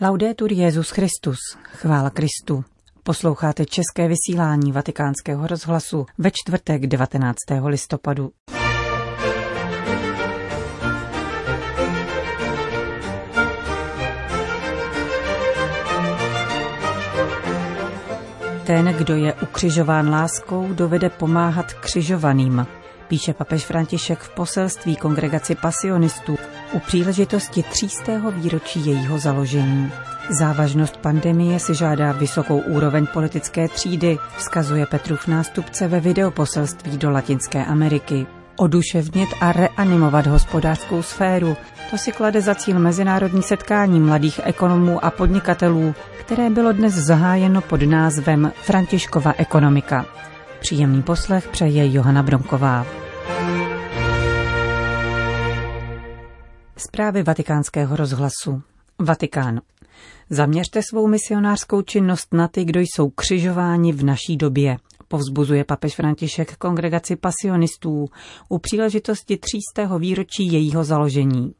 Laudetur Jezus Christus, chvála Kristu. Posloucháte české vysílání Vatikánského rozhlasu ve čtvrtek 19. listopadu. Ten, kdo je ukřižován láskou, dovede pomáhat křižovaným, píše papež František v poselství kongregaci pasionistů u příležitosti třístého výročí jejího založení. Závažnost pandemie si žádá vysokou úroveň politické třídy, vzkazuje Petrův nástupce ve videoposelství do Latinské Ameriky. Oduševnit a reanimovat hospodářskou sféru, to si klade za cíl mezinárodní setkání mladých ekonomů a podnikatelů, které bylo dnes zahájeno pod názvem Františkova ekonomika. Příjemný poslech přeje Johana Bronková. Zprávy vatikánského rozhlasu. Vatikán. Zaměřte svou misionářskou činnost na ty, kdo jsou křižováni v naší době, povzbuzuje papež František kongregaci pasionistů u příležitosti třístého výročí jejího založení.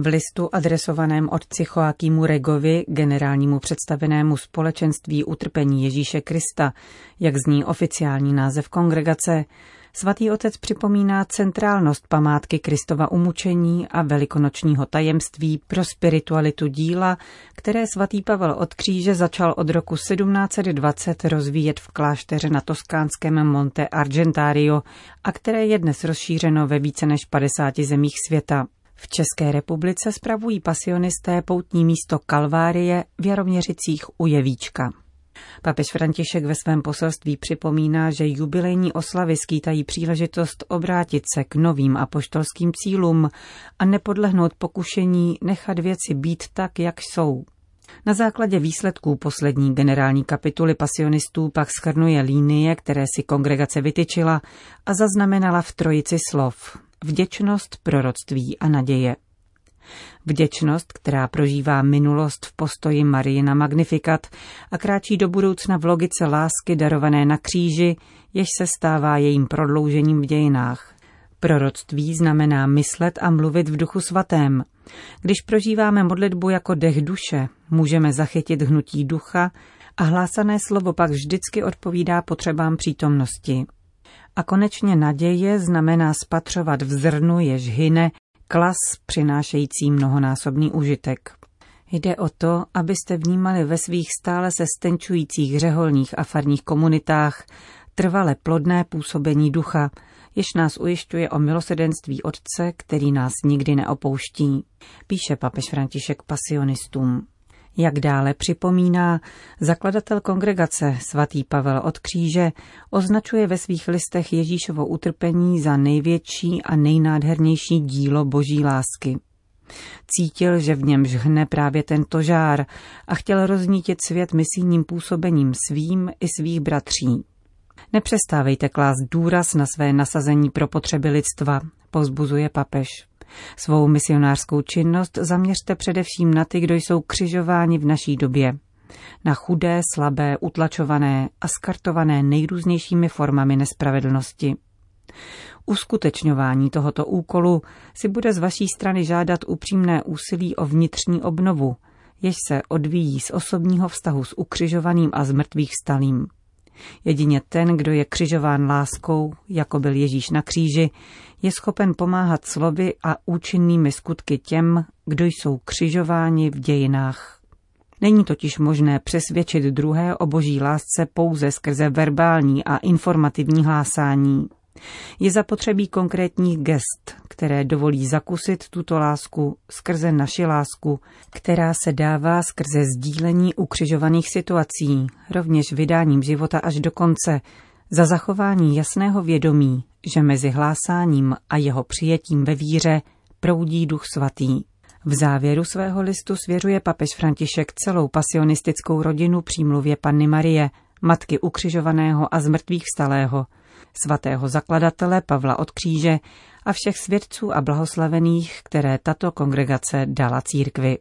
V listu adresovaném otci Joakimu Regovi, generálnímu představenému společenství utrpení Ježíše Krista, jak zní oficiální název kongregace, svatý otec připomíná centrálnost památky Kristova umučení a velikonočního tajemství pro spiritualitu díla, které svatý Pavel od kříže začal od roku 1720 rozvíjet v klášteře na toskánském Monte Argentario a které je dnes rozšířeno ve více než 50 zemích světa. V České republice spravují pasionisté poutní místo Kalvárie v Jaroměřicích u Jevíčka. Papež František ve svém poselství připomíná, že jubilejní oslavy skýtají příležitost obrátit se k novým apoštolským cílům a nepodlehnout pokušení nechat věci být tak, jak jsou. Na základě výsledků poslední generální kapituly pasionistů pak schrnuje línie, které si kongregace vytyčila a zaznamenala v trojici slov vděčnost, proroctví a naděje. Vděčnost, která prožívá minulost v postoji Marijina Magnifikat a kráčí do budoucna v logice lásky darované na kříži, jež se stává jejím prodloužením v dějinách. Proroctví znamená myslet a mluvit v duchu svatém. Když prožíváme modlitbu jako dech duše, můžeme zachytit hnutí ducha a hlásané slovo pak vždycky odpovídá potřebám přítomnosti. A konečně naděje znamená spatřovat v zrnu, jež hyne, klas přinášející mnohonásobný užitek. Jde o to, abyste vnímali ve svých stále se stenčujících řeholních a farních komunitách trvale plodné působení ducha, jež nás ujišťuje o milosedenství Otce, který nás nikdy neopouští, píše papež František pasionistům. Jak dále připomíná, zakladatel kongregace svatý Pavel od kříže označuje ve svých listech Ježíšovo utrpení za největší a nejnádhernější dílo boží lásky. Cítil, že v něm žhne právě tento žár a chtěl roznítit svět misijním působením svým i svých bratří. Nepřestávejte klást důraz na své nasazení pro potřeby lidstva, pozbuzuje papež. Svou misionářskou činnost zaměřte především na ty, kdo jsou křižováni v naší době. Na chudé, slabé, utlačované a skartované nejrůznějšími formami nespravedlnosti. Uskutečňování tohoto úkolu si bude z vaší strany žádat upřímné úsilí o vnitřní obnovu, jež se odvíjí z osobního vztahu s ukřižovaným a zmrtvých stalým. Jedině ten, kdo je křižován láskou, jako byl Ježíš na kříži, je schopen pomáhat slovy a účinnými skutky těm, kdo jsou křižováni v dějinách. Není totiž možné přesvědčit druhé o boží lásce pouze skrze verbální a informativní hlásání. Je zapotřebí konkrétních gest, které dovolí zakusit tuto lásku skrze naši lásku, která se dává skrze sdílení ukřižovaných situací, rovněž vydáním života až do konce, za zachování jasného vědomí, že mezi hlásáním a jeho přijetím ve víře proudí duch svatý. V závěru svého listu svěřuje papež František celou pasionistickou rodinu přímluvě Panny Marie, matky ukřižovaného a zmrtvých vstalého, svatého zakladatele Pavla od kříže a všech svědců a blahoslavených, které tato kongregace dala církvi.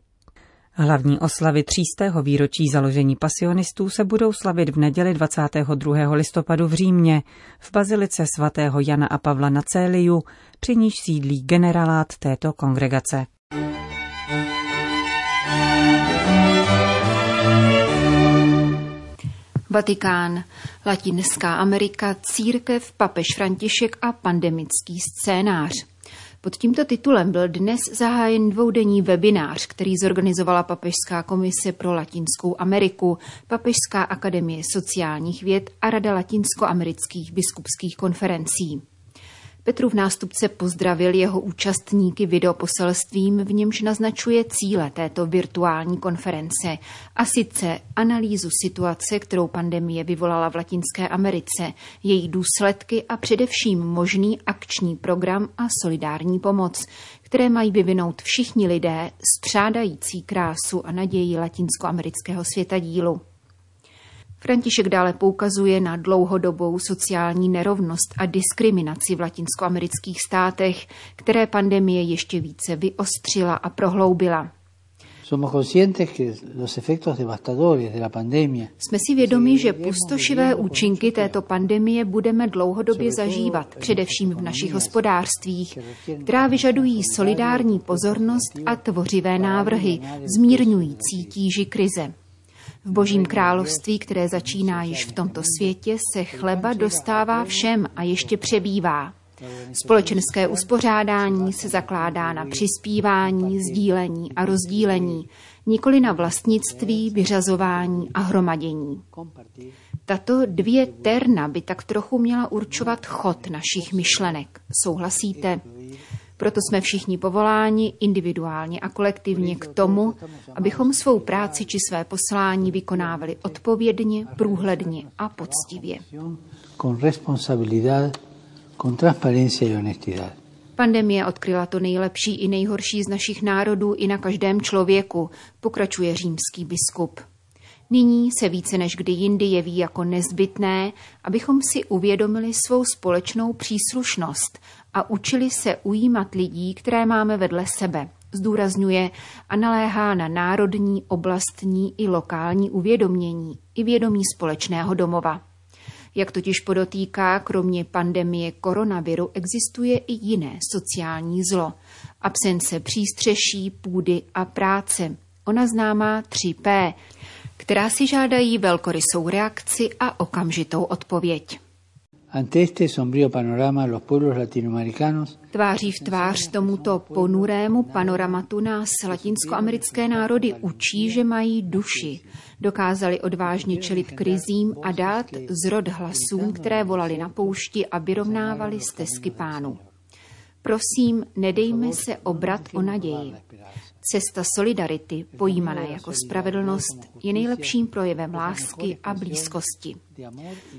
Hlavní oslavy třístého výročí založení pasionistů se budou slavit v neděli 22. listopadu v Římě, v bazilice svatého Jana a Pavla na Céliu, při níž sídlí generálát této kongregace. Vatikán, Latinská Amerika, církev, papež František a pandemický scénář. Pod tímto titulem byl dnes zahájen dvoudenní webinář, který zorganizovala Papežská komise pro Latinskou Ameriku, Papežská akademie sociálních věd a Rada latinskoamerických biskupských konferencí. Petrův nástupce pozdravil jeho účastníky videoposelstvím, v němž naznačuje cíle této virtuální konference, a sice analýzu situace, kterou pandemie vyvolala v Latinské Americe, její důsledky a především možný akční program a solidární pomoc, které mají vyvinout všichni lidé střádající krásu a naději latinskoamerického světadílu. František dále poukazuje na dlouhodobou sociální nerovnost a diskriminaci v latinskoamerických státech, které pandemie ještě více vyostřila a prohloubila. Jsme si vědomi, že pustošivé účinky této pandemie budeme dlouhodobě zažívat, především v našich hospodářstvích, která vyžadují solidární pozornost a tvořivé návrhy, zmírňující tíži krize. V Božím království, které začíná již v tomto světě, se chleba dostává všem a ještě přebývá. Společenské uspořádání se zakládá na přispívání, sdílení a rozdílení, nikoli na vlastnictví, vyřazování a hromadění. Tato dvě terna by tak trochu měla určovat chod našich myšlenek. Souhlasíte? Proto jsme všichni povoláni individuálně a kolektivně k tomu, abychom svou práci či své poslání vykonávali odpovědně, průhledně a poctivě. Pandemie odkryla to nejlepší i nejhorší z našich národů i na každém člověku, pokračuje římský biskup. Nyní se více než kdy jindy jeví jako nezbytné, abychom si uvědomili svou společnou příslušnost a učili se ujímat lidí, které máme vedle sebe. Zdůrazňuje a naléhá na národní, oblastní i lokální uvědomění i vědomí společného domova. Jak totiž podotýká, kromě pandemie koronaviru existuje i jiné sociální zlo. Absence přístřeší, půdy a práce. Ona známá 3P, která si žádají velkorysou reakci a okamžitou odpověď. Tváří v tvář tomuto ponurému panoramatu nás latinskoamerické národy učí, že mají duši. Dokázali odvážně čelit krizím a dát zrod hlasům, které volali na poušti a vyrovnávali stezky pánu. Prosím, nedejme se obrat o naději. Cesta solidarity, pojímaná jako spravedlnost, je nejlepším projevem lásky a blízkosti.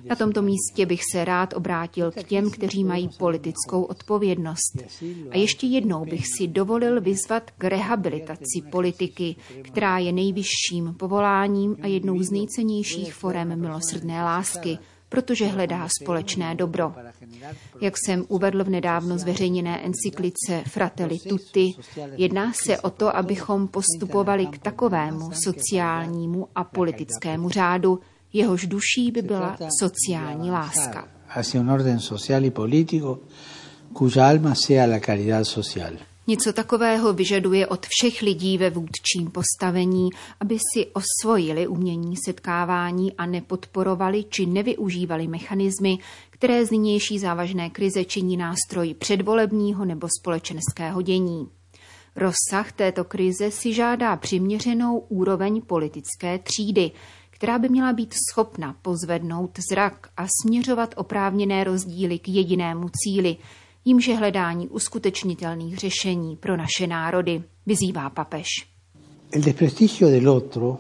Na tomto místě bych se rád obrátil k těm, kteří mají politickou odpovědnost. A ještě jednou bych si dovolil vyzvat k rehabilitaci politiky, která je nejvyšším povoláním a jednou z nejcennějších forem milosrdné lásky, protože hledá společné dobro. Jak jsem uvedl v nedávno zveřejněné encyklice Fratelli Tutti, jedná se o to, abychom postupovali k takovému sociálnímu a politickému řádu, jehož duší by byla sociální láska. Hacia un orden social y político cuya alma sea la caridad social. Něco takového vyžaduje od všech lidí ve vůdčím postavení, aby si osvojili umění setkávání a nepodporovali či nevyužívali mechanismy, které z nynější závažné krize činí nástroj předvolebního nebo společenského dění. Rozsah této krize si žádá přiměřenou úroveň politické třídy, která by měla být schopna pozvednout zrak a směřovat oprávněné rozdíly k jedinému cíli, jímž je hledání uskutečnitelných řešení pro naše národy, vyzývá papež. El desprestigio del otro,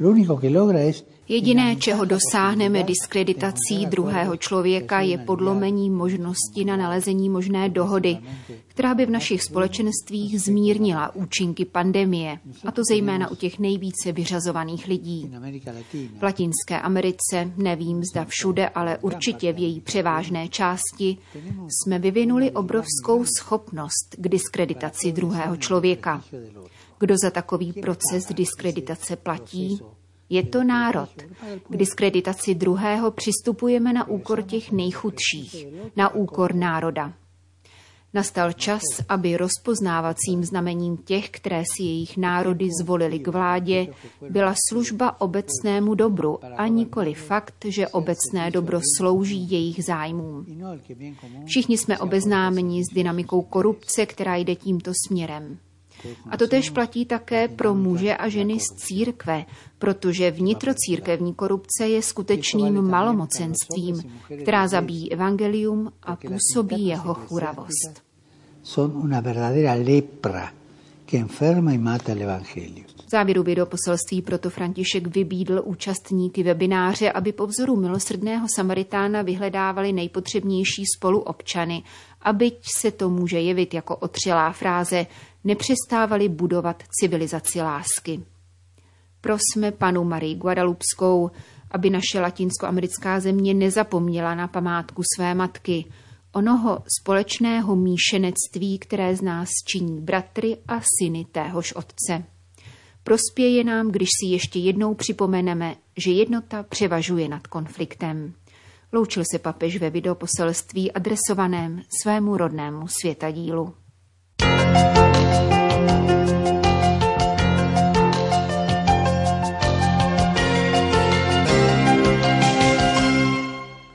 lo único que logra es Jediné, čeho dosáhneme diskreditací druhého člověka, je podlomení možnosti na nalezení možné dohody, která by v našich společenstvích zmírnila účinky pandemie, a to zejména u těch nejvíce vyřazovaných lidí. V Latinské Americe, nevím zda všude, ale určitě v její převážné části, jsme vyvinuli obrovskou schopnost k diskreditaci druhého člověka. Kdo za takový proces diskreditace platí, je to národ. K diskreditaci druhého přistupujeme na úkor těch nejchudších, na úkor národa. Nastal čas, aby rozpoznávacím znamením těch, které si jejich národy zvolili k vládě, byla služba obecnému dobru a nikoli fakt, že obecné dobro slouží jejich zájmům. Všichni jsme obeznámeni s dynamikou korupce, která jde tímto směrem. A to tež platí také pro muže a ženy z církve, protože vnitrocírkevní korupce je skutečným malomocenstvím, která zabíjí evangelium a působí jeho churavost. Son una verdadera lepra que enferma y mata el evangelio. V závěru videoposelství proto František vybídl účastníky webináře, aby po vzoru milosrdného Samaritána vyhledávali nejpotřebnější spoluobčany a byť se to může jevit jako otřelá fráze, nepřestávali budovat civilizaci lásky. Prosme panu Marii Guadalupskou, aby naše latinskoamerická země nezapomněla na památku své matky, onoho společného míšenectví, které z nás činí bratry a syny téhož otce. Prospěje nám, když si ještě jednou připomeneme, že jednota převažuje nad konfliktem. Loučil se papež ve videoposelství adresovaném svému rodnému světadílu.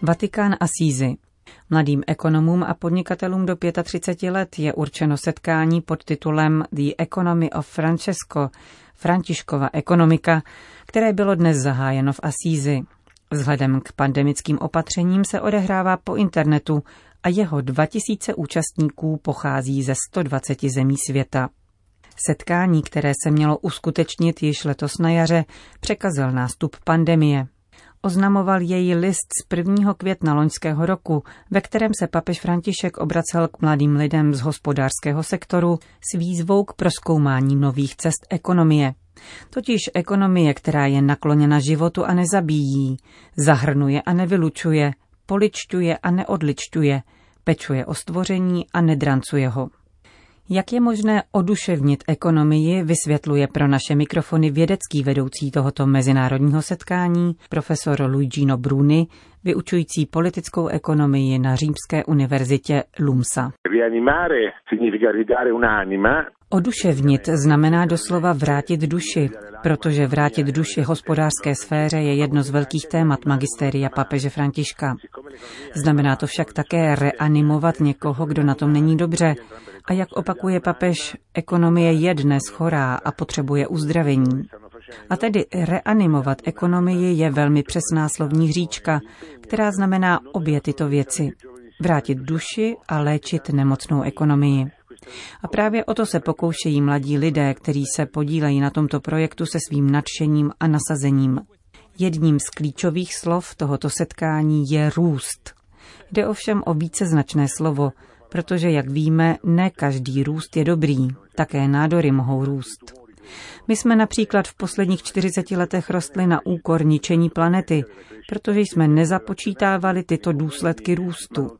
Vatikán Assisi. Mladým ekonomům a podnikatelům do 35 let je určeno setkání pod titulem The Economy of Francesco, Františkova ekonomika, které bylo dnes zahájeno v Assisi. Vzhledem k pandemickým opatřením se odehrává po internetu a jeho 2000 účastníků pochází ze 120 zemí světa. Setkání, které se mělo uskutečnit již letos na jaře, překazil nástup pandemie. Oznamoval její list z 1. května loňského roku, ve kterém se papež František obracel k mladým lidem z hospodářského sektoru s výzvou k proskoumání nových cest ekonomie. Totiž ekonomie, která je nakloněna životu a nezabíjí, zahrnuje a nevylučuje, poličťuje a neodličťuje, pečuje o stvoření a nedrancuje ho. Jak je možné oduševnit ekonomii, vysvětluje pro naše mikrofony vědecký vedoucí tohoto mezinárodního setkání, profesor Luigino Bruni, vyučující politickou ekonomii na Římské univerzitě Lumsa. Oduševnit znamená doslova vrátit duši, protože vrátit duši hospodářské sféře je jedno z velkých témat magisteria papeže Františka. Znamená to však také reanimovat někoho, kdo na tom není dobře. A jak opakuje papež, ekonomie je dnes chorá a potřebuje uzdravení. A tedy reanimovat ekonomii je velmi přesná slovní hříčka, která znamená obě tyto věci. Vrátit duši a léčit nemocnou ekonomii. A právě o to se pokoušejí mladí lidé, kteří se podílejí na tomto projektu se svým nadšením a nasazením. Jedním z klíčových slov tohoto setkání je růst. Jde ovšem o víceznačné slovo, protože, jak víme, ne každý růst je dobrý, také nádory mohou růst. My jsme například v posledních 40 letech rostli na úkor ničení planety, protože jsme nezapočítávali tyto důsledky růstu.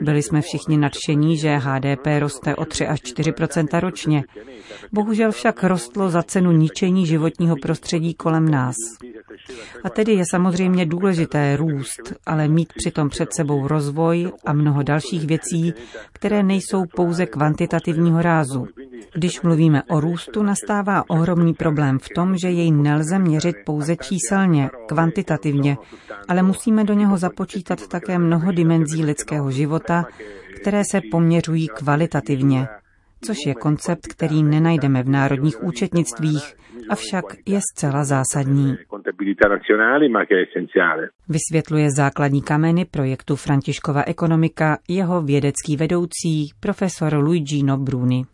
Byli jsme všichni nadšení, že HDP roste o 3 až 4% ročně. Bohužel však rostlo za cenu ničení životního prostředí kolem nás. A tedy je samozřejmě důležité růst, ale mít přitom před sebou rozvoj a mnoho dalších věcí, které nejsou pouze kvantitativního rázu. Když mluvíme o růstu, nastává ohromný problém v tom, že jej nelze měřit pouze číselně, kvantitativně, ale musíme do něho započítat také mnoho dimenzí lidského života, které se poměřují kvalitativně, což je koncept, který nenajdeme v národních účetnictvích, avšak je zcela zásadní. Vysvětluje základní kameny projektu Františkova ekonomika jeho vědecký vedoucí profesor Luigino Bruni.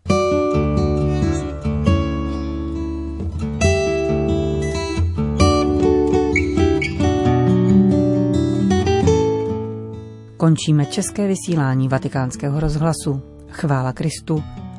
Končíme české vysílání vatikánského rozhlasu. Chvála Kristu.